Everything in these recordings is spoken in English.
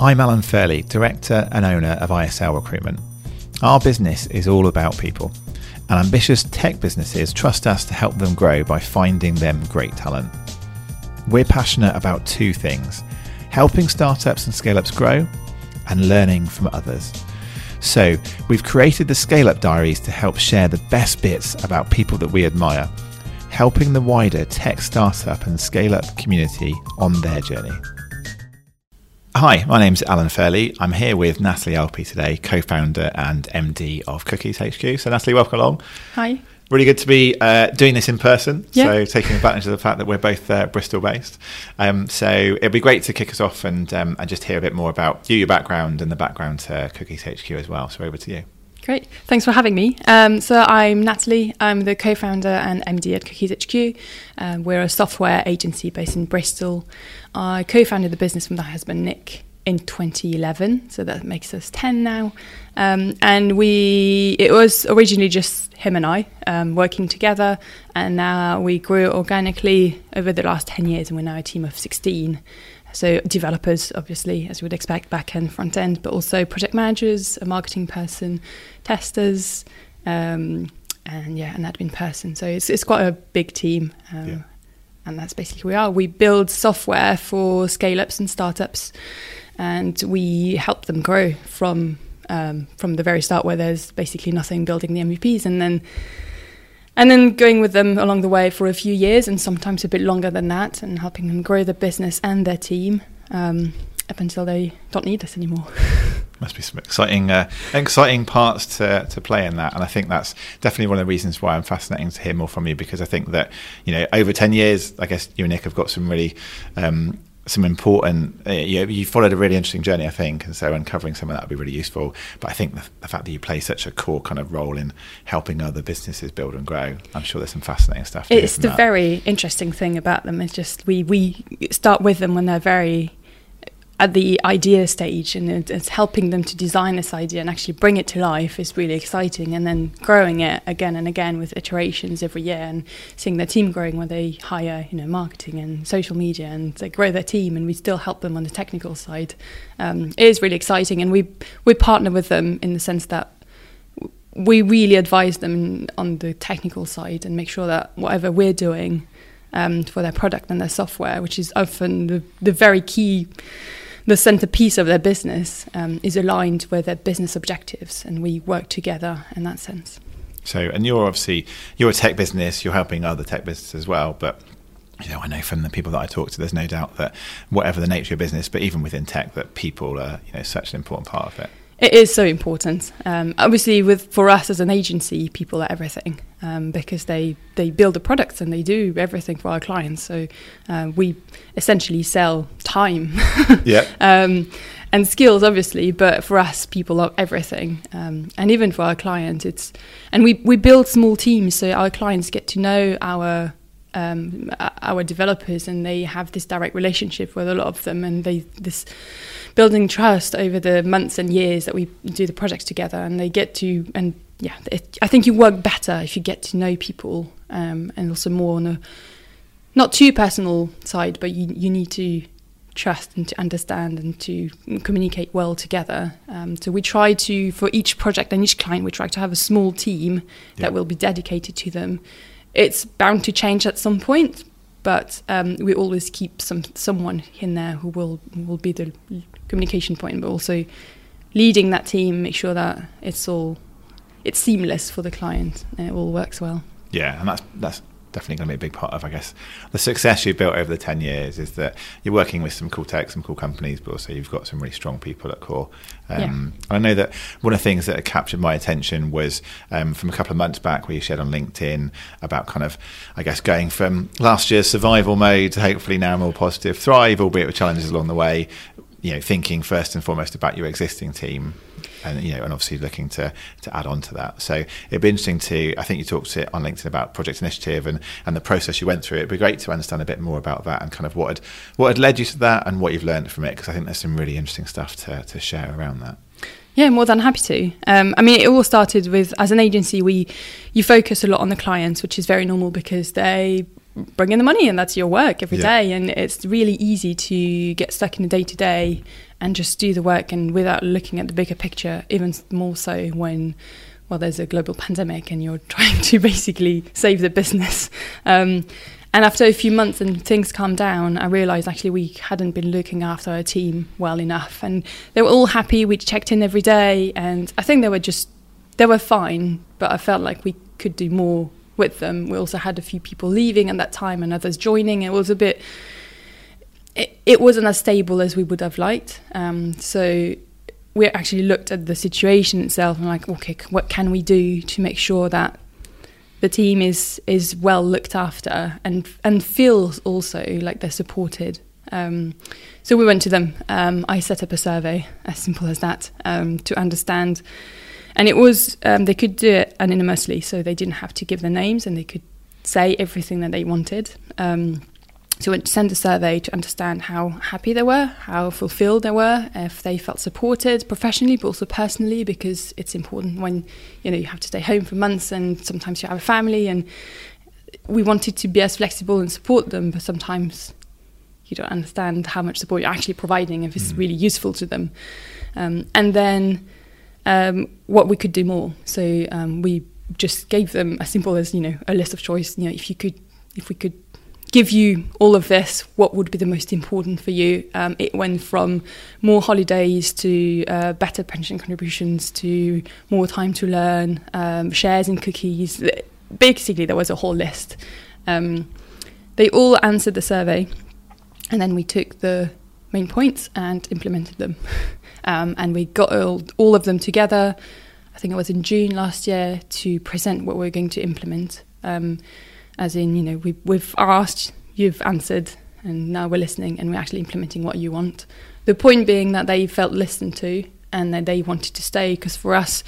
I'm Alan Fairley, Director and owner of ISL Recruitment. Our business is all about people, and ambitious tech businesses trust us to help them grow by finding them great talent. We're passionate about two things helping startups and scale ups grow, and learning from others. So, we've created the Scale Up Diaries to help share the best bits about people that we admire, helping the wider tech startup and scale up community on their journey. Hi, my name's Alan Fairley. I'm here with Natalie Alpi today, co founder and MD of Cookies HQ. So, Natalie, welcome along. Hi. Really good to be uh, doing this in person. Yeah. So, taking advantage of the fact that we're both uh, Bristol based. Um, so, it'd be great to kick us off and, um, and just hear a bit more about you, your background, and the background to Cookies HQ as well. So, over to you. Great. Thanks for having me. Um, so I'm Natalie. I'm the co-founder and MD at Cookies HQ. Um, we're a software agency based in Bristol. I co-founded the business with my husband Nick in 2011, so that makes us 10 now. Um, and we, it was originally just him and I um, working together, and now we grew organically over the last 10 years, and we're now a team of 16. So developers, obviously, as you would expect, back end, front end, but also project managers, a marketing person, testers, um, and yeah, an admin person. So it's it's quite a big team, um, Yeah. and that's basically who we are. We build software for scale ups and startups, and we help them grow from um, from the very start, where there's basically nothing, building the MVPs, and then and then going with them along the way for a few years and sometimes a bit longer than that and helping them grow the business and their team um, up until they don't need us anymore. Must be some exciting, uh, exciting parts to, to play in that, and I think that's definitely one of the reasons why I'm fascinating to hear more from you because I think that you know over ten years, I guess you and Nick have got some really um, some important. Uh, you, you followed a really interesting journey, I think, and so uncovering some of that would be really useful. But I think the, the fact that you play such a core kind of role in helping other businesses build and grow, I'm sure there's some fascinating stuff. To It's the that. very interesting thing about them. It's just we we start with them when they're very at the idea stage, and it's helping them to design this idea and actually bring it to life is really exciting. And then growing it again and again with iterations every year, and seeing their team growing where they hire, you know, marketing and social media, and they grow their team, and we still help them on the technical side. Um, is really exciting, and we we partner with them in the sense that we really advise them on the technical side and make sure that whatever we're doing um, for their product and their software, which is often the, the very key, the centerpiece of their business, um, is aligned with their business objectives, and we work together in that sense. So, and you're obviously you're a tech business. You're helping other tech businesses as well, but. You know, I know from the people that I talk to, there's no doubt that whatever the nature of your business, but even within tech, that people are, you know, such an important part of it. It is so important. Um, obviously, with for us as an agency, people are everything um, because they they build the products and they do everything for our clients. So uh, we essentially sell time Yeah. um, and skills, obviously. But for us, people are everything, um, and even for our clients, it's and we we build small teams so our clients get to know our um, our developers and they have this direct relationship with a lot of them and they this building trust over the months and years that we do the projects together and they get to and yeah it, I think you work better if you get to know people um, and also more on a not too personal side but you, you need to trust and to understand and to communicate well together um, so we try to for each project and each client we try to have a small team Yeah. that will be dedicated to them it's bound to change at some point, but um, we always keep some someone in there who will will be the communication point, but also leading that team, make sure that it's all it's seamless for the client and it all works well. Yeah, and that's that's definitely going to be a big part of, I guess, the success you've built over the ten years is that you're working with some cool tech, some cool companies, but also you've got some really strong people at core. Um, I know that one of the things that captured my attention was um, from a couple of months back, where you shared on LinkedIn about kind of, I guess, going from last year's survival mode to hopefully now more positive thrive, albeit with challenges along the way. You know, thinking first and foremost about your existing team and you know, and obviously looking to to add on to that. So it'd be interesting to. I think you talked to on LinkedIn about Project Initiative and and the process you went through. It'd be great to understand a bit more about that and kind of what had what had led you to that and what you've learned from it because I think there's some really interesting stuff to to share around that. Yeah, more than happy to. Um, I mean, it all started with as an agency, we you focus a lot on the clients, which is very normal because they bring in the money and that's your work every Yeah. day. and it's really easy to get stuck in the day to day and just do the work and without looking at the bigger picture even more so when well there's a global pandemic and you're trying to basically save the business um, and after a few months and things calmed down, I realised actually we hadn't been looking after our team well enough. And they were all happy. We checked in every day, and I think they were just they were fine. But I felt like we could do more with them. We also had a few people leaving at that time and others joining. It was a bit. It, wasn't as stable as we would have liked. Um, so we actually looked at the situation itself and like, okay, what can we do to make sure that the team is is well looked after and and feels also like they're supported. Um, so we went to them. Um, I set up a survey, as simple as that, um, to understand. And it was um, they could do it anonymously, so they didn't have to give their names, and they could say everything that they wanted. So we sent a survey to understand how happy they were, how fulfilled they were, if they felt supported professionally, but also personally, because it's important when you know you have to stay home for months and sometimes you have a family. And we wanted to be as flexible and support them, but sometimes you don't understand how much support you're actually providing if it's Mm. really useful to them. Um, and then um, what we could do more. So um, we just gave them as simple as you know a list of choice. You know, if you could, if we could give you all of this, what would be the most important for you? Um, it went from more holidays to uh, better pension contributions to more time to learn, um, shares in cookies. Basically, there was a whole list. Um, they all answered the survey, and then we took the main points and implemented them. Um, and we got all, all of them together. I think it was in June last year to present what we're going to implement. Um, as in, you know, we, we've asked, you've answered, and now we're listening and we're actually implementing what you want. The point being that they felt listened to and that they wanted to stay because for us,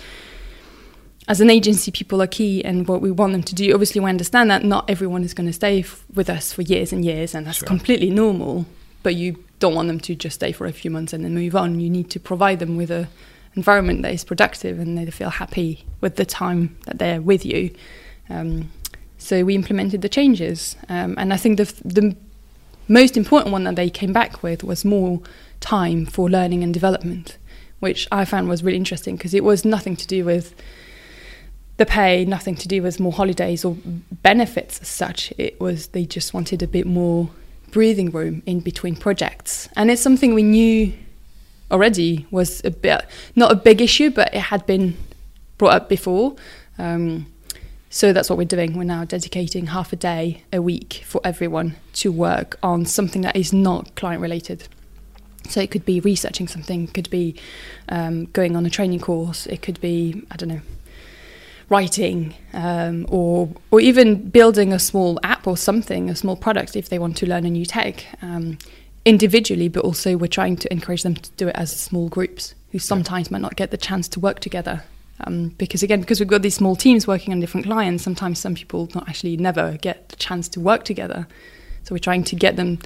as an agency, people are key and what we want them to do. Obviously, we understand that not everyone is going to stay f- with us for years and years, and that's Sure. completely normal. But you don't want them to just stay for a few months and then move on. You need to provide them with a environment that is productive and they feel happy with the time that they're with you. Um, so we implemented the changes, um, and I think the the most important one that they came back with was more time for learning and development, which I found was really interesting because it was nothing to do with the pay, nothing to do with more holidays or benefits as such. It was they just wanted a bit more breathing room in between projects, and it's something we knew already was a bit not a big issue, but it had been brought up before. Um, so that's what we're doing. We're now dedicating half a day a week for everyone to work on something that is not client related. So it could be researching something, could be um, going on a training course, it could be I don't know, writing, um, or or even building a small app or something, a small product if they want to learn a new tech um, individually. But also we're trying to encourage them to do it as small groups who sometimes might not get the chance to work together. Um, because again, because we've got these small teams working on different clients, sometimes some people not actually never get the chance to work together. So we're trying to get them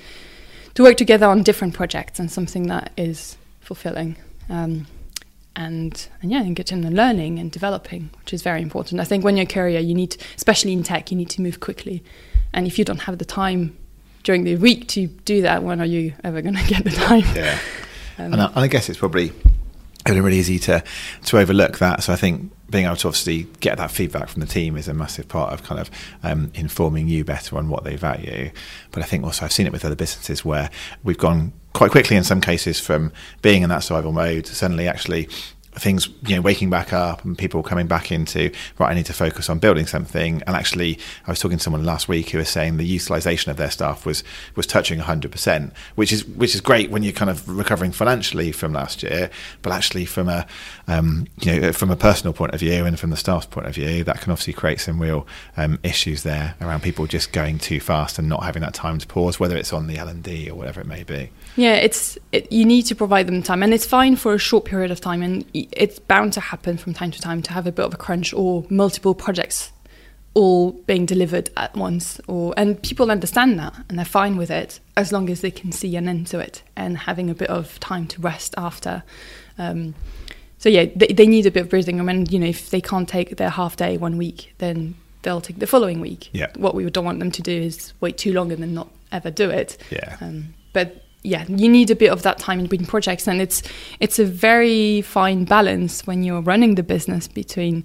to work together on different projects and something that is fulfilling. Um, and, and yeah, and getting the learning and developing, which is very important. I think when you're a courier, you need, especially in tech, you need to move quickly. And if you don't have the time during the week to do that, when are you ever going to get the time? Yeah. Um, and, I, and I guess it's probably it's really easy to to overlook that. So I think being able to obviously get that feedback from the team is a massive part of kind of um, informing you better on what they value. But I think also I've seen it with other businesses where we've gone quite quickly in some cases from being in that survival mode to suddenly actually things you know waking back up and people coming back into right i need to focus on building something. And actually i was talking to someone last week who was saying the utilization of their staff was was touching 100% which is which is great when you're kind of recovering financially from last year but actually from a um, you know from a personal point of view and from the staff's point of view that can obviously create some real um, issues there around people just going too fast and not having that time to pause whether it's on the l&d or whatever it may be. Yeah, it's it, you need to provide them time, and it's fine for a short period of time, and it's bound to happen from time to time to have a bit of a crunch or multiple projects all being delivered at once, or and people understand that and they're fine with it as long as they can see an end to it and having a bit of time to rest after. Um, so yeah, they, they need a bit of breathing room, and you know if they can't take their half day one week, then they'll take the following week. Yeah. What we don't want them to do is wait too long and then not ever do it. Yeah. Um, but yeah, you need a bit of that time in between projects, and it's it's a very fine balance when you're running the business between.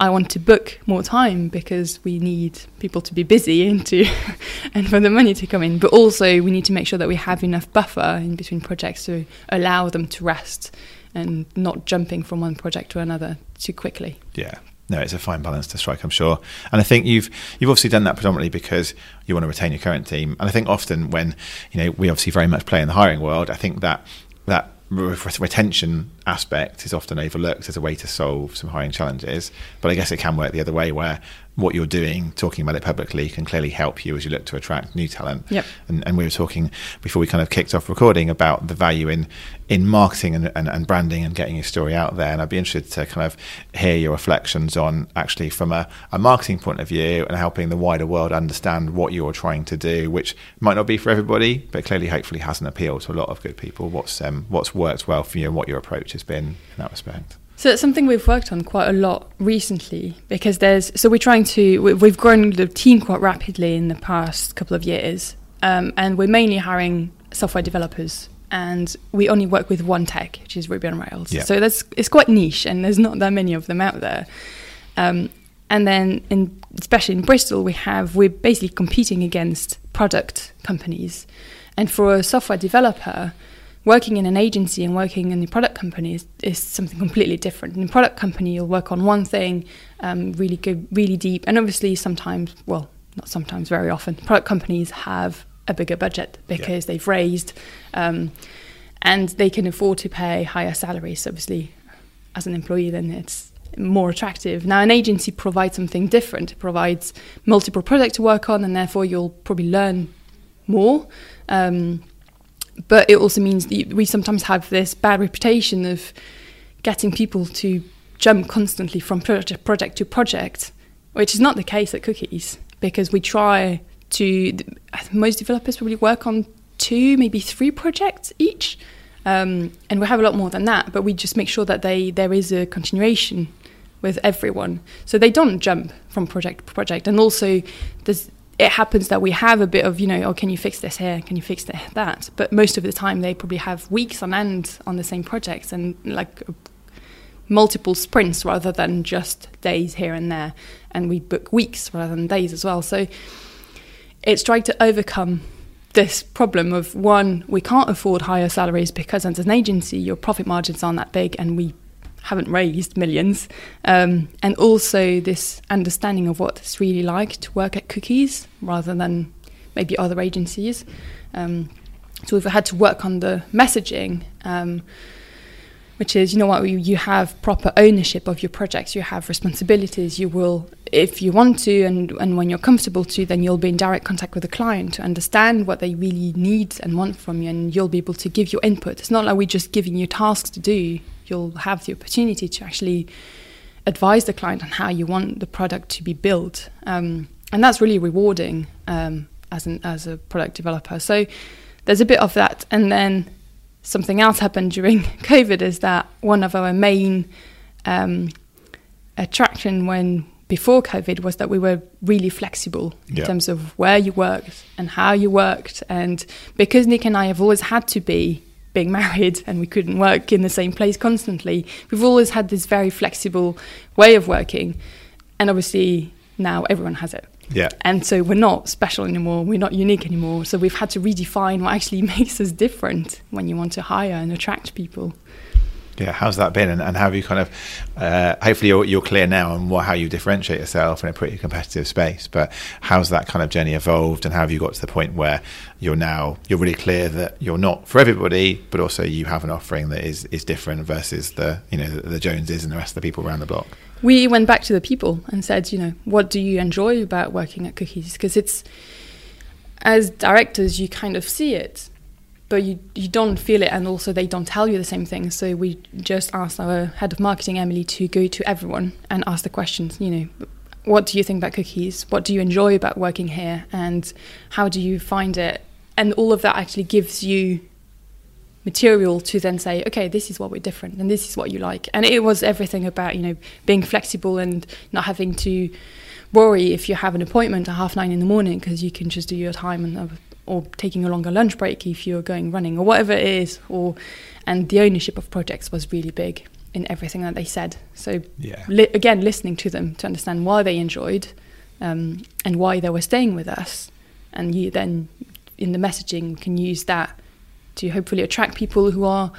I want to book more time because we need people to be busy and to and for the money to come in. But also we need to make sure that we have enough buffer in between projects to allow them to rest and not jumping from one project to another too quickly. Yeah. No, it's a fine balance to strike, I'm sure. And I think you've you've obviously done that predominantly because you want to retain your current team. And I think often when you know we obviously very much play in the hiring world, I think that that retention aspect is often overlooked as a way to solve some hiring challenges. But I guess it can work the other way, where what you're doing, talking about it publicly, can clearly help you as you look to attract new talent. Yep. And, and we were talking before we kind of kicked off recording about the value in in marketing and, and, and branding and getting your story out there. And I'd be interested to kind of hear your reflections on actually from a, a marketing point of view and helping the wider world understand what you're trying to do, which might not be for everybody, but clearly, hopefully, has an appeal to a lot of good people. What's um, what's worked well for you and what your approach has been in that respect. So it's something we've worked on quite a lot recently because there's so we're trying to we've grown the team quite rapidly in the past couple of years, um, and we're mainly hiring software developers, and we only work with one tech, which is Ruby on Rails. Yeah. So that's it's quite niche, and there's not that many of them out there. Um, and then, in, especially in Bristol, we have we're basically competing against product companies, and for a software developer working in an agency and working in the product company is, is something completely different. In a product company, you'll work on one thing, um, really go really deep, and obviously sometimes, well, not sometimes, very often, product companies have a bigger budget because yeah. they've raised, um, and they can afford to pay higher salaries. Obviously, as an employee, then it's more attractive. Now, an agency provides something different. It provides multiple projects to work on, and therefore you'll probably learn more. Um, but it also means that we sometimes have this bad reputation of getting people to jump constantly from project, project to project, which is not the case at Cookies because we try to. Most developers probably work on two, maybe three projects each, um, and we have a lot more than that. But we just make sure that they there is a continuation with everyone, so they don't jump from project to project, and also there's it happens that we have a bit of, you know, oh, can you fix this here? Can you fix that? But most of the time, they probably have weeks on end on the same projects and like uh, multiple sprints rather than just days here and there. And we book weeks rather than days as well. So it's trying to overcome this problem of one, we can't afford higher salaries because as an agency, your profit margins aren't that big and we haven't raised millions, um, and also this understanding of what it's really like to work at Cookies rather than maybe other agencies. Um, so we've had to work on the messaging, um, which is you know what you, have proper ownership of your projects, you have responsibilities. You will, if you want to, and and when you're comfortable to, then you'll be in direct contact with the client to understand what they really need and want from you, and you'll be able to give your input. It's not like we're just giving you tasks to do you'll have the opportunity to actually advise the client on how you want the product to be built. Um, and that's really rewarding um, as, an, as a product developer. So there's a bit of that. And then something else happened during COVID is that one of our main um, attraction when before COVID was that we were really flexible in yeah. terms of where you worked and how you worked. And because Nick and I have always had to be being married and we couldn't work in the same place constantly. We've always had this very flexible way of working, and obviously now everyone has it. Yeah. And so we're not special anymore. We're not unique anymore. So we've had to redefine what actually makes us different when you want to hire and attract people. Yeah, how's that been, and, and have you kind of, uh, hopefully you're, you're clear now on what, how you differentiate yourself in a pretty competitive space. But how's that kind of journey evolved, and how have you got to the point where you're now you're really clear that you're not for everybody, but also you have an offering that is is different versus the you know the, the Joneses and the rest of the people around the block. We went back to the people and said, you know, what do you enjoy about working at Cookies? Because it's as directors, you kind of see it but you you don't feel it, and also they don't tell you the same thing. So we just asked our head of marketing, Emily, to go to everyone and ask the questions. You know, what do you think about cookies? What do you enjoy about working here, and how do you find it? And all of that actually gives you material to then say, okay, this is what we're different, and this is what you like. And it was everything about you know being flexible and not having to worry if you have an appointment at half nine in the morning because you can just do your time and uh, or taking a longer lunch break if you're going running or whatever it is or and the ownership of projects was really big in everything that they said. So yeah. li- again listening to them to understand why they enjoyed um, and why they were staying with us and you then in the messaging can use that to hopefully attract people who are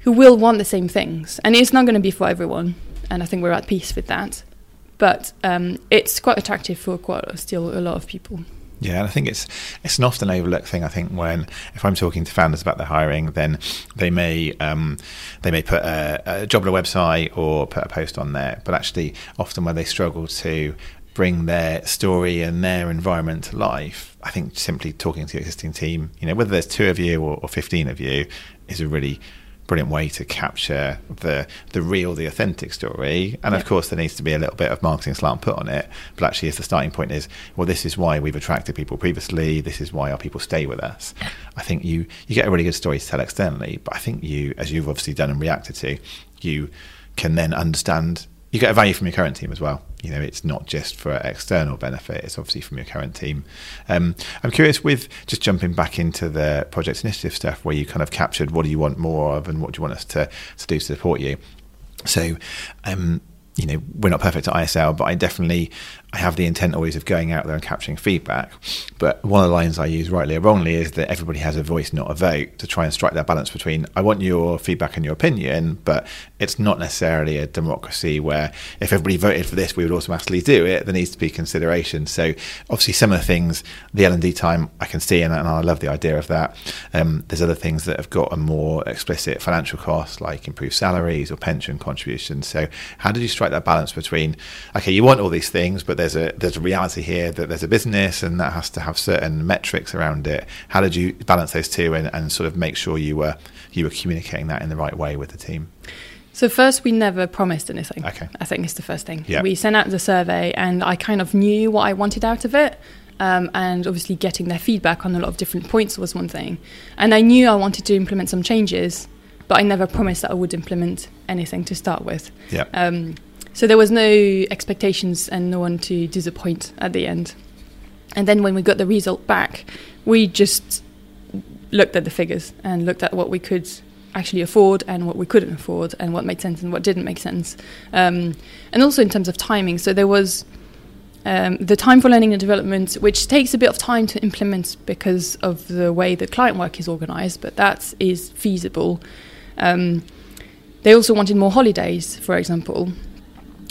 who will want the same things. And it's not going to be for everyone and i think we're at peace with that. But um, it's quite attractive for quite still a lot of people yeah, and I think it's it's an often overlooked thing. I think when if I'm talking to founders about their hiring, then they may um, they may put a, a job on a website or put a post on there, but actually often where they struggle to bring their story and their environment to life, I think simply talking to your existing team, you know, whether there's two of you or, or 15 of you, is a really brilliant way to capture the the real, the authentic story. And of course, there needs to be a little bit of marketing slant put on it. But actually, if the starting point is, well, this is why we've attracted people previously. This is why our people stay with us. I think you you get a really good story to tell externally. But I think you, as you've obviously done and reacted to, you can then understand you get a value from your current team as well. You know, it's not just for external benefit; it's obviously from your current team. Um, I'm curious with just jumping back into the project initiative stuff, where you kind of captured what do you want more of, and what do you want us to to do to support you. So, um, you know, we're not perfect at ISL, but I definitely I have the intent always of going out there and capturing feedback. But one of the lines I use, rightly or wrongly, is that everybody has a voice, not a vote, to try and strike that balance between I want your feedback and your opinion, but it's not necessarily a democracy where if everybody voted for this, we would automatically do it. There needs to be consideration. So obviously, some of the things, the L and D time, I can see, and, I love the idea of that. Um, there's other things that have got a more explicit financial cost, like improved salaries or pension contributions. So how did you strike that balance between okay, you want all these things, but there's a there's a reality here that there's a business and that has to have certain metrics around it. How did you balance those two and, and sort of make sure you were you were communicating that in the right way with the team? So first, we never promised anything. Okay. I think it's the first thing. Yeah. We sent out the survey, and I kind of knew what I wanted out of it. Um, and obviously, getting their feedback on a lot of different points was one thing. And I knew I wanted to implement some changes, but I never promised that I would implement anything to start with. Yeah. Um, so there was no expectations and no one to disappoint at the end. And then when we got the result back, we just looked at the figures and looked at what we could actually afford and what we couldn't afford and what made sense and what didn't make sense. Um, and also in terms of timing. So there was um, the time for learning and development, which takes a bit of time to implement because of the way the client work is organized, but that is feasible. Um, they also wanted more holidays, for example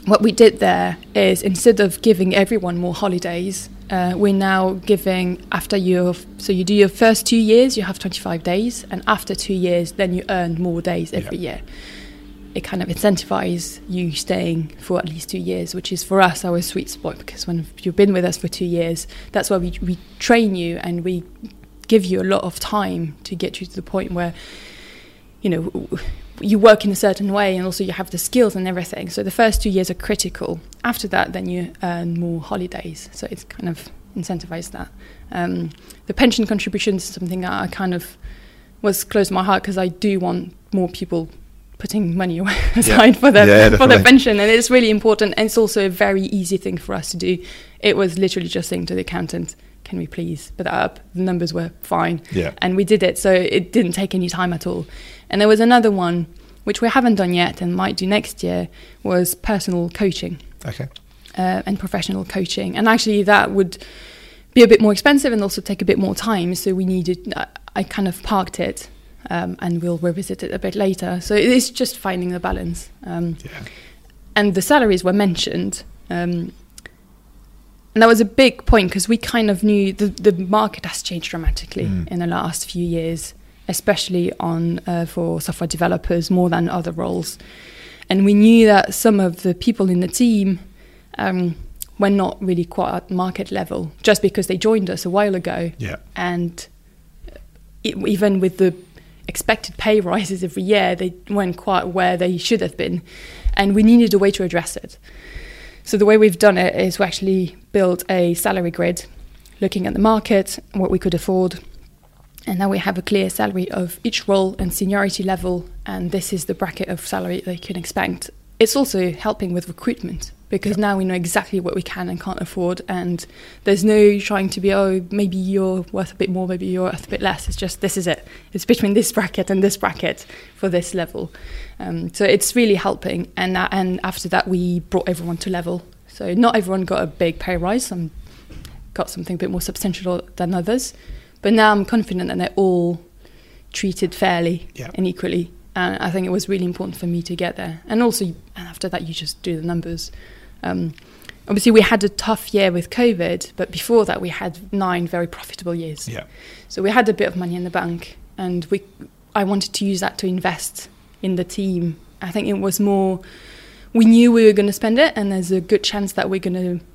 what we did there is instead of giving everyone more holidays, uh, we're now giving after your so you do your first two years you have 25 days, and after two years then you earn more days every yeah. year. It kind of incentivizes you staying for at least two years, which is for us our sweet spot because when you've been with us for two years, that's why we we train you and we give you a lot of time to get you to the point where you know you work in a certain way and also you have the skills and everything. So the first two years are critical. After that, then you earn more holidays. So it's kind of incentivized that. Um, the pension contributions is something that I kind of was close to my heart because I do want more people putting money away aside yeah. for their yeah, for their pension, and it's really important. And it's also a very easy thing for us to do. It was literally just saying to the accountant, "Can we please put that up?" The numbers were fine, yeah. and we did it. So it didn't take any time at all. And there was another one, which we haven't done yet and might do next year, was personal coaching. Okay. Uh, and professional coaching. And actually, that would be a bit more expensive and also take a bit more time. So we needed, I kind of parked it um, and we'll revisit it a bit later. So it is just finding the balance. Um, yeah. And the salaries were mentioned. Um, and that was a big point because we kind of knew the, the market has changed dramatically mm. in the last few years especially on uh, for software developers more than other roles. And we knew that some of the people in the team um, were not really quite at market level just because they joined us a while ago. Yeah. And it, even with the expected pay rises every year, they weren't quite where they should have been. And we needed a way to address it. So the way we've done it is we actually built a salary grid looking at the market, what we could afford, and now we have a clear salary of each role and seniority level, and this is the bracket of salary they can expect. It's also helping with recruitment because now we know exactly what we can and can't afford and there's no trying to be oh maybe you're worth a bit more maybe you're worth a bit less. It's just this is it. It's between this bracket and this bracket for this level. Um, so it's really helping and that, and after that we brought everyone to level. So not everyone got a big pay rise. Some got something a bit more substantial than others but now I'm confident that they're all treated fairly Yeah. and equally and I think it was really important for me to get there and also and after that you just do the numbers um, obviously, we had a tough year with COVID, but before that, we had nine very profitable years. Yeah. So we had a bit of money in the bank, and we, I wanted to use that to invest in the team. I think it was more, we knew we were going to spend it, and there's a good chance that we're going to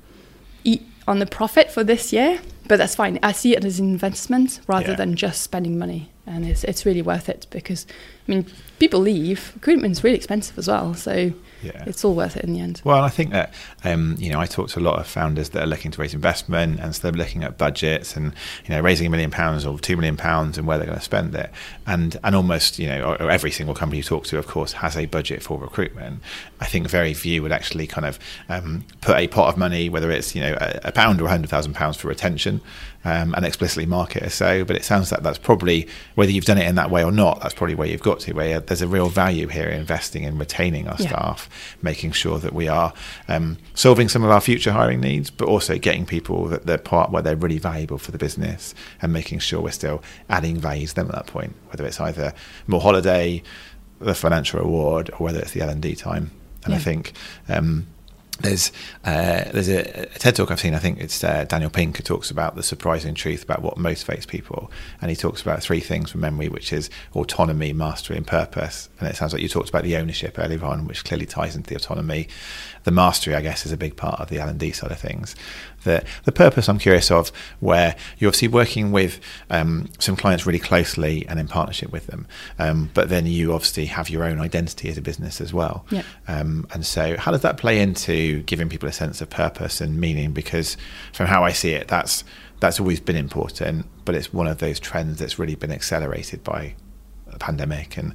eat on the profit for this year. But that's fine. I see it as an investment rather Yeah. than just spending money, and it's it's really worth it because, I mean, people leave. Recruitment's really expensive as well, so Yeah. it's all worth it in the end. Well, I think that um, you know I talk to a lot of founders that are looking to raise investment, and so they're looking at budgets and you know raising a million pounds or two million pounds and where they're going to spend it, and and almost you know or, or every single company you talk to, of course, has a budget for recruitment. I think very few would actually kind of um, put a pot of money, whether it's you know a, a pound or a hundred thousand pounds for retention, um, and explicitly market it so. But it sounds like that's probably whether you've done it in that way or not. That's probably where you've got to. Where there's a real value here in investing in retaining our Yeah. staff, making sure that we are um, solving some of our future hiring needs, but also getting people that they're part where they're really valuable for the business, and making sure we're still adding value to them at that point. Whether it's either more holiday, the financial reward, or whether it's the L and D time. And I think. Um, there's uh, there's a, a TED talk I've seen. I think it's uh, Daniel Pink who talks about the surprising truth about what motivates people, and he talks about three things from memory, which is autonomy, mastery, and purpose. And it sounds like you talked about the ownership earlier on, which clearly ties into the autonomy. The mastery, I guess, is a big part of the L and D side of things. The the purpose, I'm curious of, where you're obviously working with um, some clients really closely and in partnership with them, um, but then you obviously have your own identity as a business as well. Yeah. Um, and so, how does that play into giving people a sense of purpose and meaning? Because from how I see it, that's that's always been important, but it's one of those trends that's really been accelerated by the pandemic and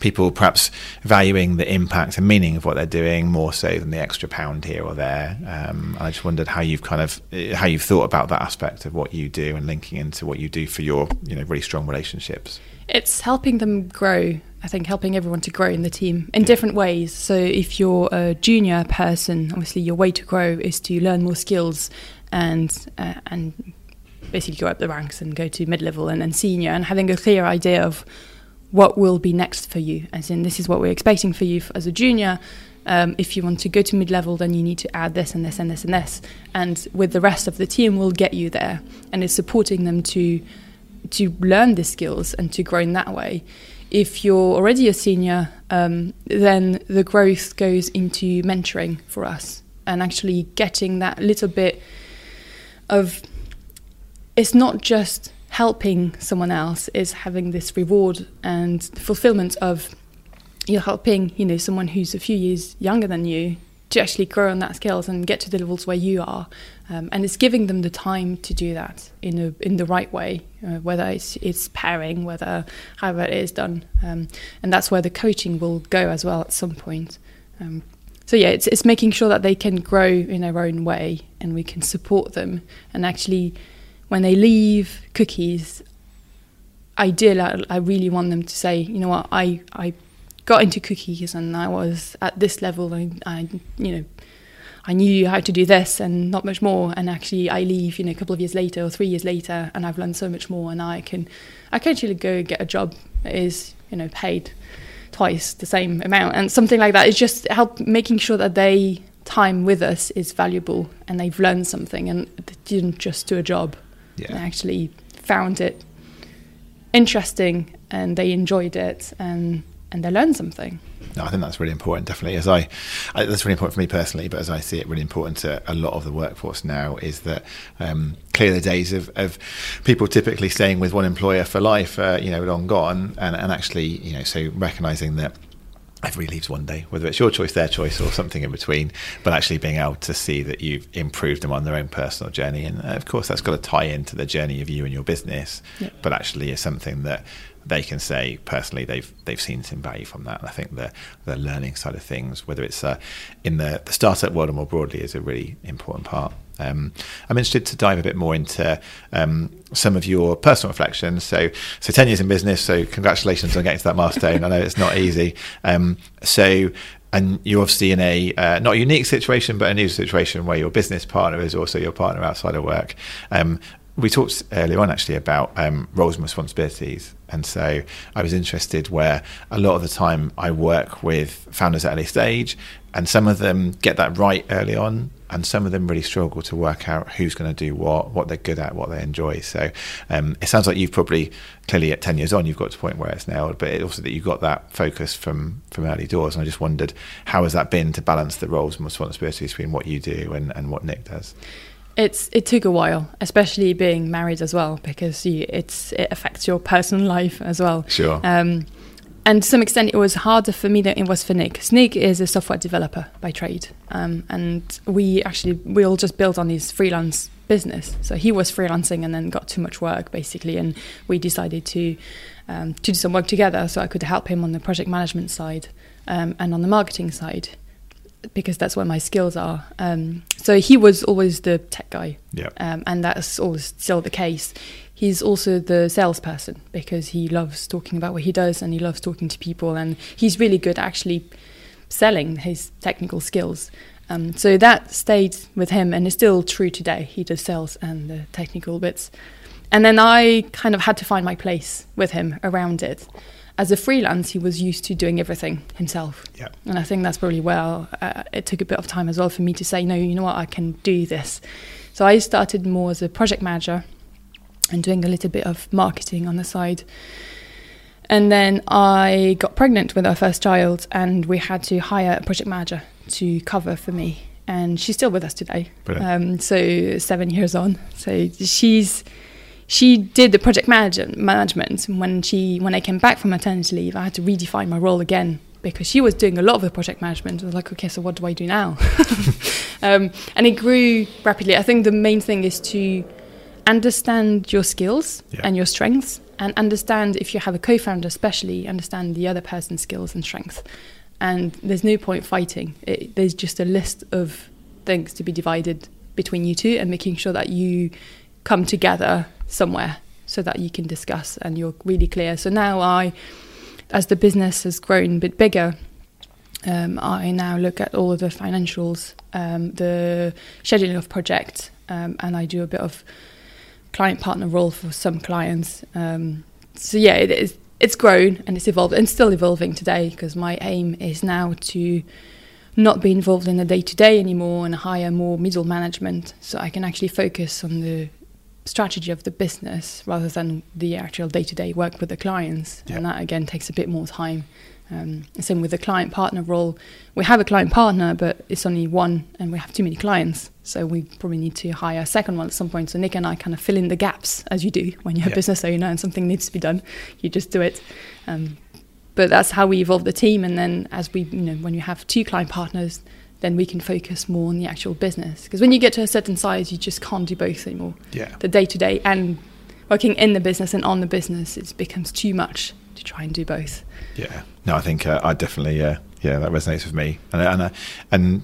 people perhaps valuing the impact and meaning of what they're doing more so than the extra pound here or there. Um, I just wondered how you've kind of how you've thought about that aspect of what you do and linking into what you do for your you know really strong relationships. It's helping them grow. I think helping everyone to grow in the team in different ways. So if you're a junior person, obviously your way to grow is to learn more skills and uh, and basically go up the ranks and go to mid level and then senior and having a clear idea of what will be next for you. As in, this is what we're expecting for you as a junior. Um, if you want to go to mid level, then you need to add this and this and this and this. And with the rest of the team, we'll get you there. And it's supporting them to to learn the skills and to grow in that way. If you're already a senior, um, then the growth goes into mentoring for us and actually getting that little bit of it's not just helping someone else is having this reward and fulfillment of you're helping you know someone who's a few years younger than you to actually grow on that skills and get to the levels where you are. Um, and it's giving them the time to do that in a in the right way uh, whether it's it's pairing whether however it is done. Um, and that's where the coaching will go as well at some point. Um, so yeah it's, it's making sure that they can grow in their own way and we can support them and actually when they leave cookies ideal I, I really want them to say you know what? I I got into cookies and I was at this level and I you know I knew how to do this and not much more. And actually I leave you know a couple of years later or three years later and I've learned so much more and I can I can actually go get a job that is you know paid twice the same amount. And something like that. is just help making sure that they time with us is valuable and they've learned something and they didn't just do a job Yeah. they actually found it interesting and they enjoyed it and and they learned something No, I think that's really important. Definitely, as I, I, that's really important for me personally. But as I see it, really important to a lot of the workforce now is that um, clear the days of, of people typically staying with one employer for life. Uh, you know, long gone, and, and actually, you know, so recognizing that everybody leaves one day, whether it's your choice, their choice, or something in between. But actually being able to see that you've improved them on their own personal journey, and uh, of course that's got to tie into the journey of you and your business. But actually, is something that they can say personally they've they've seen some value from that. And I think the the learning side of things, whether it's uh, in the, the startup world or more broadly, is a really important part. Um, I'm interested to dive a bit more into um, some of your personal reflections. So, so ten years in business. So, congratulations on getting to that milestone. I know it's not easy. Um, so, and you're obviously in a uh, not a unique situation, but a new situation where your business partner is also your partner outside of work. Um, we talked earlier on actually about um, roles and responsibilities, and so I was interested where a lot of the time I work with founders at early stage, and some of them get that right early on, and some of them really struggle to work out who's going to do what, what they're good at, what they enjoy. So um, it sounds like you've probably clearly at ten years on you've got to a point where it's nailed, but it also that you've got that focus from from early doors. And I just wondered how has that been to balance the roles and responsibilities between what you do and, and what Nick does. It's it took a while, especially being married as well, because you, it's it affects your personal life as well. Sure. Um, and to some extent, it was harder for me than it was for Nick. Nick is a software developer by trade, um, and we actually we all just built on his freelance business. So he was freelancing and then got too much work basically, and we decided to um, to do some work together. So I could help him on the project management side um, and on the marketing side because that's where my skills are. Um, so he was always the tech guy, Yeah. um, and that's always still the case. He's also the salesperson because he loves talking about what he does and he loves talking to people, and he's really good at actually selling his technical skills. Um, so that stayed with him, and is still true today. He does sales and the technical bits, and then I kind of had to find my place with him around it. As a freelance, he was used to doing everything himself. Yeah. And I think that's probably well. Uh, it took a bit of time as well for me to say, no, you know what, I can do this. So I started more as a project manager and doing a little bit of marketing on the side. And then I got pregnant with our first child, and we had to hire a project manager to cover for me. And she's still with us today. Um, so seven years on. So she's she did the project manager, management and when she when I came back from maternity leave I had to redefine my role again because she was doing a lot of the project management I was like okay so what do I do now um, and it grew rapidly I think the main thing is to understand your skills Yeah. and your strengths and understand if you have a co-founder especially understand the other person's skills and strengths and there's no point fighting it, there's just a list of things to be divided between you two and making sure that you come together somewhere so that you can discuss and you're really clear. So now I, as the business has grown a bit bigger, um, I now look at all of the financials, um, the scheduling of projects, um, and I do a bit of client partner role for some clients. Um, so yeah, it is. It's grown and it's evolved and still evolving today because my aim is now to not be involved in the day to day anymore and hire more middle management so I can actually focus on the strategy of the business rather than the actual day to day work with the clients. Yeah. And that again takes a bit more time. Um, same with the client partner role. We have a client partner, but it's only one, and we have too many clients. So we probably need to hire a second one at some point. So Nick and I kind of fill in the gaps as you do when you're Yeah. a business owner and something needs to be done. You just do it. Um, but that's how we evolve the team. And then as we, you know, when you have two client partners, then we can focus more on the actual business. Because when you get to a certain size, you just can't do both anymore Yeah. the day to day and working in the business and on the business, it becomes too much to try and do both. Yeah. No, I think uh, I definitely, uh, yeah, that resonates with me. And, and, uh, and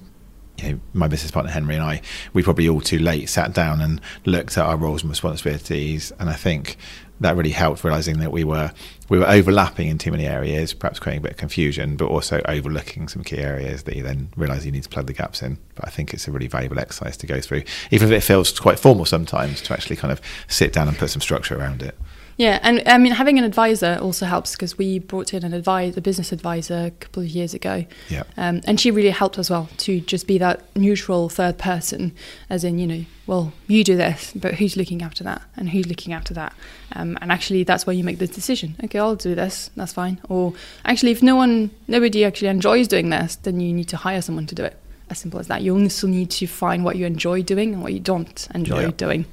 you know, my business partner Henry and I, we probably all too late sat down and looked at our roles and responsibilities. And I think that really helped realizing that we were we were overlapping in too many areas, perhaps creating a bit of confusion, but also overlooking some key areas that you then realize you need to plug the gaps in. But I think it's a really valuable exercise to go through, even if it feels quite formal sometimes, to actually kind of sit down and put some structure around it. Yeah, and I mean, having an advisor also helps because we brought in an advisor, a business advisor, a couple of years ago. Yeah. Um, and she really helped as well to just be that neutral third person, as in, you know, well, you do this, but who's looking after that? And who's looking after that? Um, and actually, that's where you make the decision. Okay, I'll do this, that's fine. Or actually, if no one, nobody actually enjoys doing this, then you need to hire someone to do it. As simple as that. You also need to find what you enjoy doing and what you don't enjoy Yeah. doing.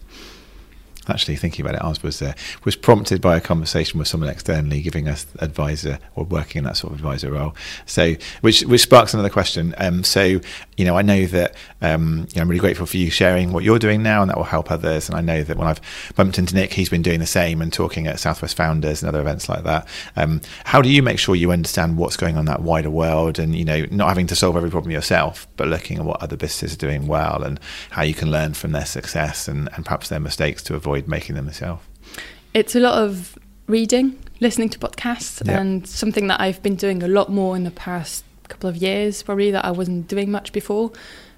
Actually thinking about it, ours was uh, was prompted by a conversation with someone externally giving us advisor or working in that sort of advisor role. So, which which sparks another question. Um, so, you know, I know that um, you know, I'm really grateful for you sharing what you're doing now, and that will help others. And I know that when I've bumped into Nick, he's been doing the same and talking at Southwest Founders and other events like that. Um, how do you make sure you understand what's going on in that wider world, and you know, not having to solve every problem yourself, but looking at what other businesses are doing well and how you can learn from their success and, and perhaps their mistakes to avoid making them yourself? It's a lot of reading, listening to podcasts, yeah. and something that I've been doing a lot more in the past couple of years, probably that I wasn't doing much before.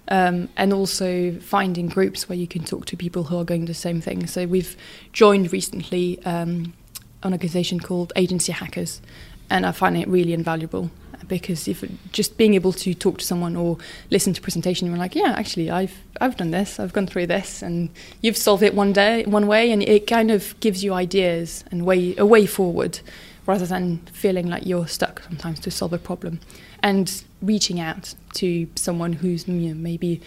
Um, and also finding groups where you can talk to people who are going the same thing. So we've joined recently um, an organization called Agency Hackers, and I find it really invaluable because if just being able to talk to someone or listen to presentation, you're like, yeah, actually, I've I've done this, I've gone through this, and you've solved it one day, one way, and it kind of gives you ideas and way a way forward, rather than feeling like you're stuck sometimes to solve a problem, and reaching out to someone who's you know, maybe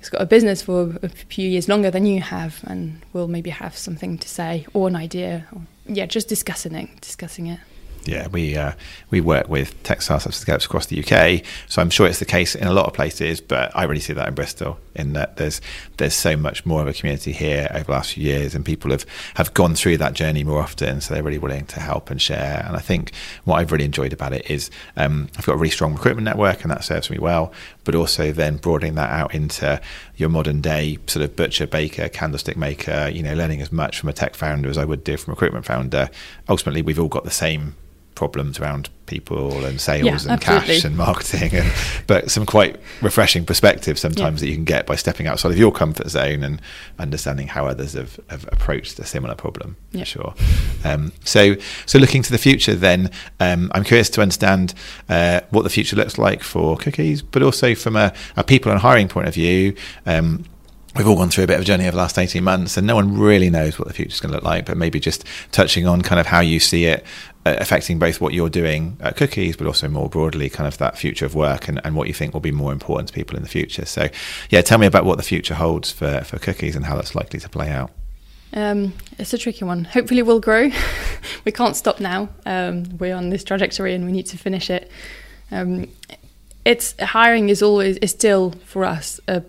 has got a business for a few years longer than you have and will maybe have something to say or an idea or yeah just discussing it discussing it yeah, we uh, we work with tech startups across the UK, so I'm sure it's the case in a lot of places. But I really see that in Bristol, in that there's there's so much more of a community here over the last few years, and people have have gone through that journey more often, so they're really willing to help and share. And I think what I've really enjoyed about it is um, I've got a really strong recruitment network, and that serves me well. But also then broadening that out into your modern day sort of butcher, baker, candlestick maker, you know, learning as much from a tech founder as I would do from a recruitment founder. Ultimately, we've all got the same problems around people and sales yeah, and absolutely. cash and marketing and but some quite refreshing perspectives sometimes yeah. that you can get by stepping outside of your comfort zone and understanding how others have, have approached a similar problem yeah. sure um, so so looking to the future then um, I'm curious to understand uh, what the future looks like for cookies but also from a, a people and hiring point of view um, we've all gone through a bit of a journey over the last 18 months and no one really knows what the future is going to look like but maybe just touching on kind of how you see it uh, affecting both what you're doing at cookies but also more broadly kind of that future of work and, and what you think will be more important to people in the future so yeah tell me about what the future holds for, for cookies and how that's likely to play out um, it's a tricky one. Hopefully, we'll grow. we can't stop now. Um, we're on this trajectory, and we need to finish it. Um, it's hiring is always is still for us a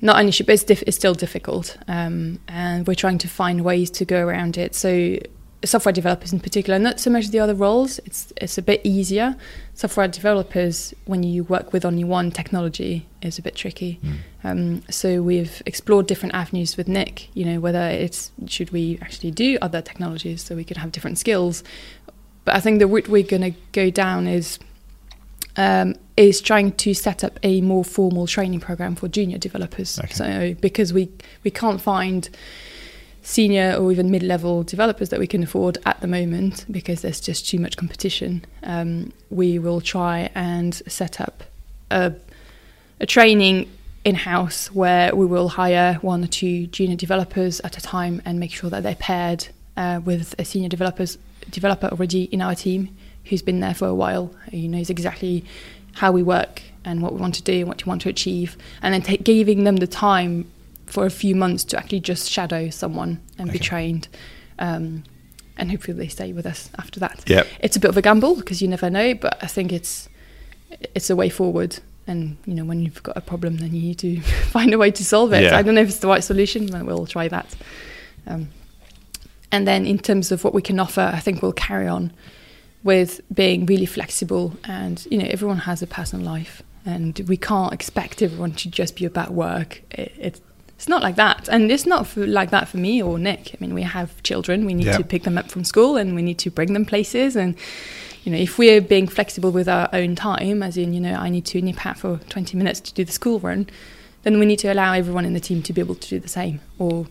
not only but it's, diff- it's still difficult, um, and we're trying to find ways to go around it. So software developers in particular, not so much the other roles. It's it's a bit easier. Software developers, when you work with only one technology, is a bit tricky. Mm. Um, so we've explored different avenues with Nick. You know, whether it's should we actually do other technologies so we could have different skills. But I think the route we're going to go down is um, is trying to set up a more formal training program for junior developers. Okay. So because we we can't find senior or even mid-level developers that we can afford at the moment because there's just too much competition. Um, we will try and set up a, a training in-house where we will hire one or two junior developers at a time and make sure that they're paired uh, with a senior developers developer already in our team who's been there for a while, who knows exactly how we work and what we want to do and what we want to achieve, and then t- giving them the time for a few months to actually just shadow someone and okay. be trained. Um, and hopefully they stay with us after that. Yep. It's a bit of a gamble because you never know, but I think it's it's a way forward. And you know, when you've got a problem, then you need to find a way to solve it. Yeah. I don't know if it's the right solution, but we'll try that. Um, and then in terms of what we can offer, I think we'll carry on with being really flexible and you know everyone has a personal life and we can't expect everyone to just be about work. It, it, it's not like that. And it's not for, like that for me or nick. I mean we have children. We need yeah. to pick them up from school and we need to bring them places. And you know if we're being flexible with our own time as in you know i need to nip out for 20 minutes to do the school run then we need to allow everyone in the team to be able to do the same or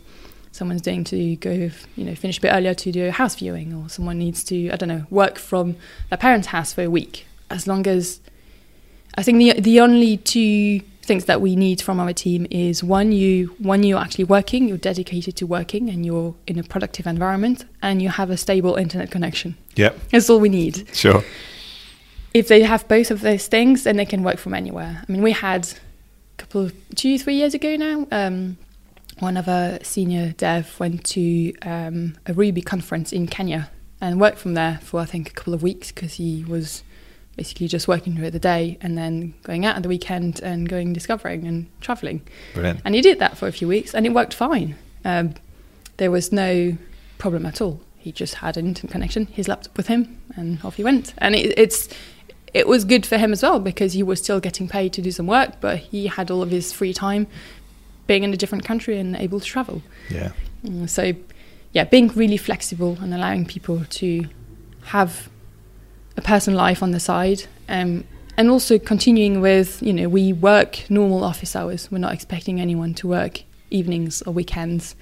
someone's doing to go, you know, finish a bit earlier to do a house viewing, or someone needs to, I don't know, work from their parents' house for a week. As long as, I think the the only two things that we need from our team is one, you one you're actually working, you're dedicated to working, and you're in a productive environment, and you have a stable internet connection. Yeah, that's all we need. Sure. If they have both of those things, then they can work from anywhere. I mean, we had a couple of two, three years ago now. Um, one of our senior dev went to um, a Ruby conference in Kenya and worked from there for I think a couple of weeks because he was basically just working through the day and then going out on the weekend and going discovering and traveling. Brilliant. And he did that for a few weeks and it worked fine. Um, there was no problem at all. He just had an internet connection, his laptop with him, and off he went. And it, it's it was good for him as well because he was still getting paid to do some work, but he had all of his free time being in a different country and able to travel. Yeah. Mm, so, yeah, being really flexible and allowing people to have a personal life on the side. Um, and also continuing with, you know, we work normal office hours. We're not expecting anyone to work evenings or weekends.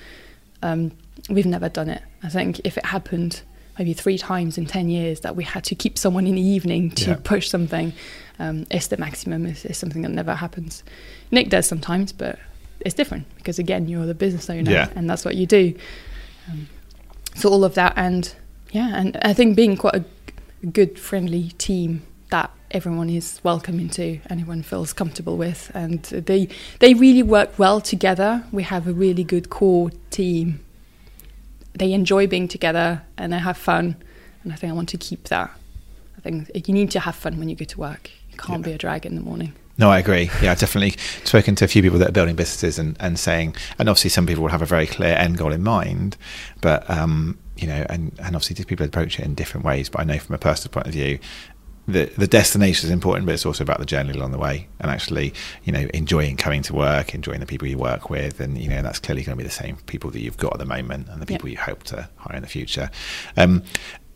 Um, we've never done it. I think if it happened maybe three times in 10 years that we had to keep someone in the evening to Yeah. push something, um, it's the maximum. It's, it's something that never happens. Nick does sometimes, but it's different because, again, you're the business owner Yeah. and that's what you do. Um, so, all of that, and yeah, and I think being quite a good, friendly team that everyone is welcome into anyone feels comfortable with and they they really work well together we have a really good core team they enjoy being together and they have fun and i think i want to keep that i think you need to have fun when you go to work you can't Yeah. be a drag in the morning No, I agree. Yeah, I've definitely spoken to a few people that are building businesses and, and saying, and obviously some people will have a very clear end goal in mind, but, um, you know, and, and obviously people approach it in different ways. But I know from a personal point of view, the, the destination is important, but it's also about the journey along the way and actually, you know, enjoying coming to work, enjoying the people you work with. And, you know, that's clearly going to be the same people that you've got at the moment and the people you hope to hire in the future. Um,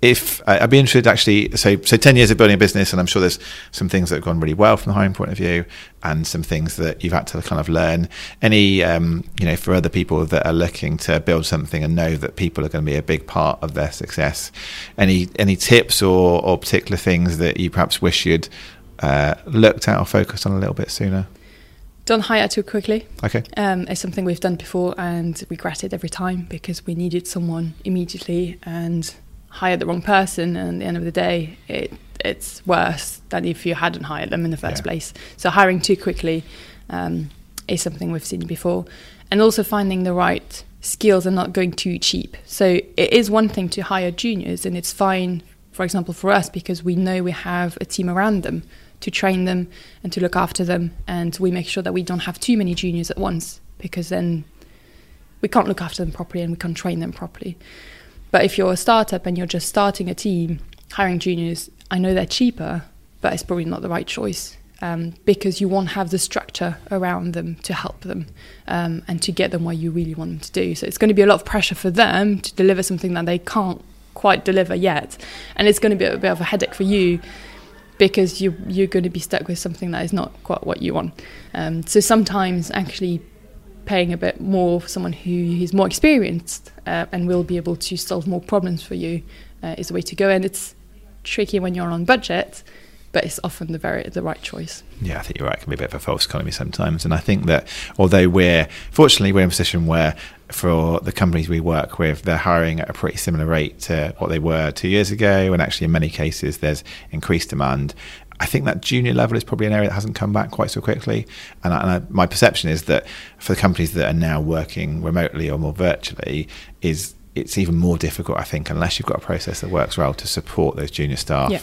if I- I'd be interested actually, so so ten years of building a business, and I'm sure there's some things that have gone really well from the hiring point of view, and some things that you've had to kind of learn. Any, um, you know, for other people that are looking to build something and know that people are going to be a big part of their success. Any any tips or or particular things that you perhaps wish you'd uh, looked at or focused on a little bit sooner? don't hire too quickly Okay. um, it's something we've done before and regretted every time because we needed someone immediately and hired the wrong person and at the end of the day it it's worse than if you hadn't hired them in the first Yeah. place. So hiring too quickly um, is something we've seen before. And also finding the right skills and not going too cheap. So it is one thing to hire juniors and it's fine for example for us because we know we have a team around them to train them and to look after them and we make sure that we don't have too many juniors at once because then we can't look after them properly and we can't train them properly but if you're a startup and you're just starting a team hiring juniors i know they're cheaper but it's probably not the right choice um, because you won't have the structure around them to help them um, and to get them where you really want them to do so it's going to be a lot of pressure for them to deliver something that they can't quite deliver yet and it's going to be a bit of a headache for you because you you're going to be stuck with something that is not quite what you want. Um, so sometimes actually paying a bit more for someone who is more experienced uh, and will be able to solve more problems for you uh, is the way to go. And it's tricky when you're on budget, but it's often the very the right choice. Yeah, I think you're right. It can be a bit of a false economy sometimes. And I think that although we're, fortunately, we're in a position where for the companies we work with, they're hiring at a pretty similar rate to what they were two years ago. And actually, in many cases, there's increased demand. I think that junior level is probably an area that hasn't come back quite so quickly. And, I, and I, my perception is that for the companies that are now working remotely or more virtually, is it's even more difficult, I think, unless you've got a process that works well to support those junior staff Yeah.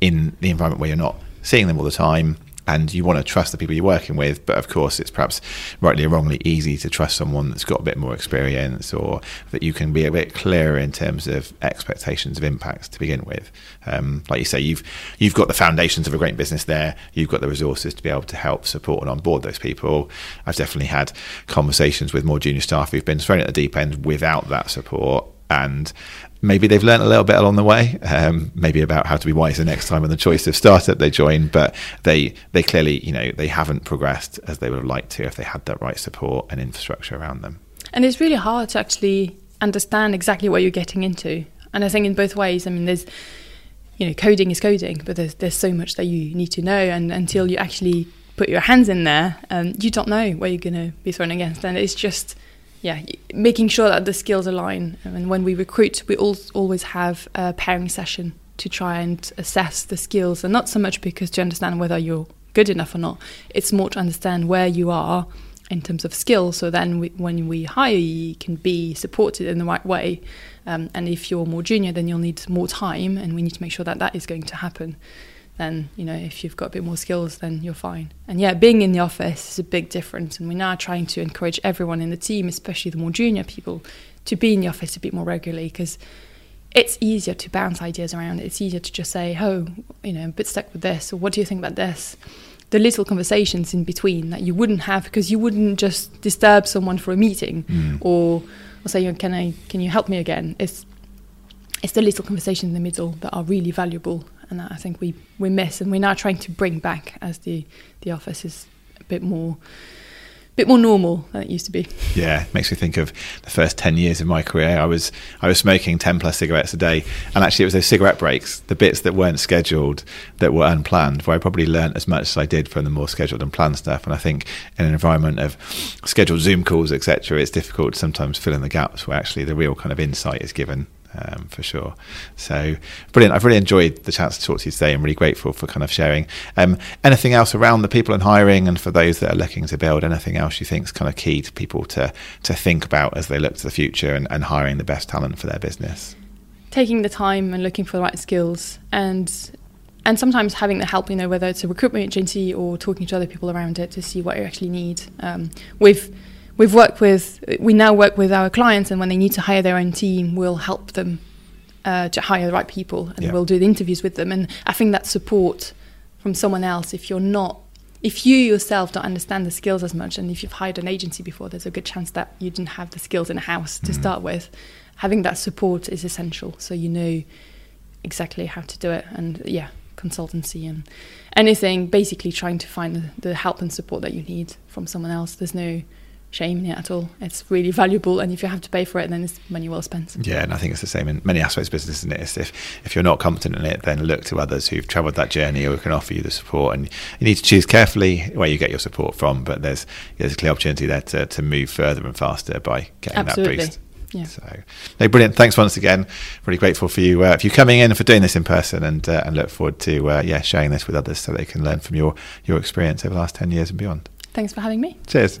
in the environment where you're not seeing them all the time and you want to trust the people you're working with but of course it's perhaps rightly or wrongly easy to trust someone that's got a bit more experience or that you can be a bit clearer in terms of expectations of impacts to begin with. Um, like you say you've you've got the foundations of a great business there. You've got the resources to be able to help support and onboard those people. I've definitely had conversations with more junior staff who've been thrown at the deep end without that support and maybe they've learned a little bit along the way, um, maybe about how to be wiser next time on the choice of startup they join. But they they clearly, you know, they haven't progressed as they would have liked to if they had that right support and infrastructure around them. And it's really hard to actually understand exactly what you're getting into. And I think in both ways, I mean, there's, you know, coding is coding, but there's, there's so much that you need to know. And until you actually put your hands in there, um, you don't know what you're going to be thrown against. And it's just, yeah, making sure that the skills align. And when we recruit, we all, always have a pairing session to try and assess the skills. And not so much because to understand whether you're good enough or not, it's more to understand where you are in terms of skills. So then we, when we hire you, you can be supported in the right way. Um, and if you're more junior, then you'll need more time, and we need to make sure that that is going to happen. Then you know if you've got a bit more skills, then you're fine. And yeah, being in the office is a big difference. And we're now trying to encourage everyone in the team, especially the more junior people, to be in the office a bit more regularly because it's easier to bounce ideas around. It's easier to just say, "Oh, you know, I'm a bit stuck with this," or "What do you think about this?" The little conversations in between that you wouldn't have because you wouldn't just disturb someone for a meeting Mm. or, or say, "Can I? Can you help me again?" It's it's the little conversations in the middle that are really valuable, and that I think we we miss, and we're now trying to bring back as the the office is a bit more. Bit more normal than it used to be. Yeah, makes me think of the first ten years of my career. I was I was smoking ten plus cigarettes a day, and actually it was those cigarette breaks, the bits that weren't scheduled, that were unplanned, where I probably learnt as much as I did from the more scheduled and planned stuff. And I think in an environment of scheduled Zoom calls, etc., it's difficult to sometimes fill in the gaps where actually the real kind of insight is given. Um, for sure. So brilliant. I've really enjoyed the chance to talk to you today. I'm really grateful for kind of sharing. Um, anything else around the people in hiring and for those that are looking to build, anything else you think is kind of key to people to, to think about as they look to the future and, and hiring the best talent for their business? taking the time and looking for the right skills and and sometimes having the help you know whether it's a recruitment agency or talking to other people around it to see what you actually need um, we've we've worked with we now work with our clients and when they need to hire their own team we'll help them uh, to hire the right people and Yeah. we'll do the interviews with them and i think that support from someone else if you're not if you yourself don't understand the skills as much and if you've hired an agency before there's a good chance that you didn't have the skills in house to Mhm. start with having that support is essential so you know exactly how to do it and yeah consultancy and anything basically trying to find the, the help and support that you need from someone else there's no shame in it at all it's really valuable and if you have to pay for it then it's money well spent Yeah, and I think it's the same in many aspects of business, isn't it? It's if if you're not competent in it, then look to others who've travelled that journey or who can offer you the support. And you need to choose carefully where you get your support from. But there's there's a clear opportunity there to, to move further and faster by getting Absolutely. that boost. yeah So, no, brilliant. Thanks once again. Really grateful for you uh, for you coming in and for doing this in person, and uh, and look forward to uh, yeah sharing this with others so they can learn from your your experience over the last ten years and beyond. thanks for having me Cheers.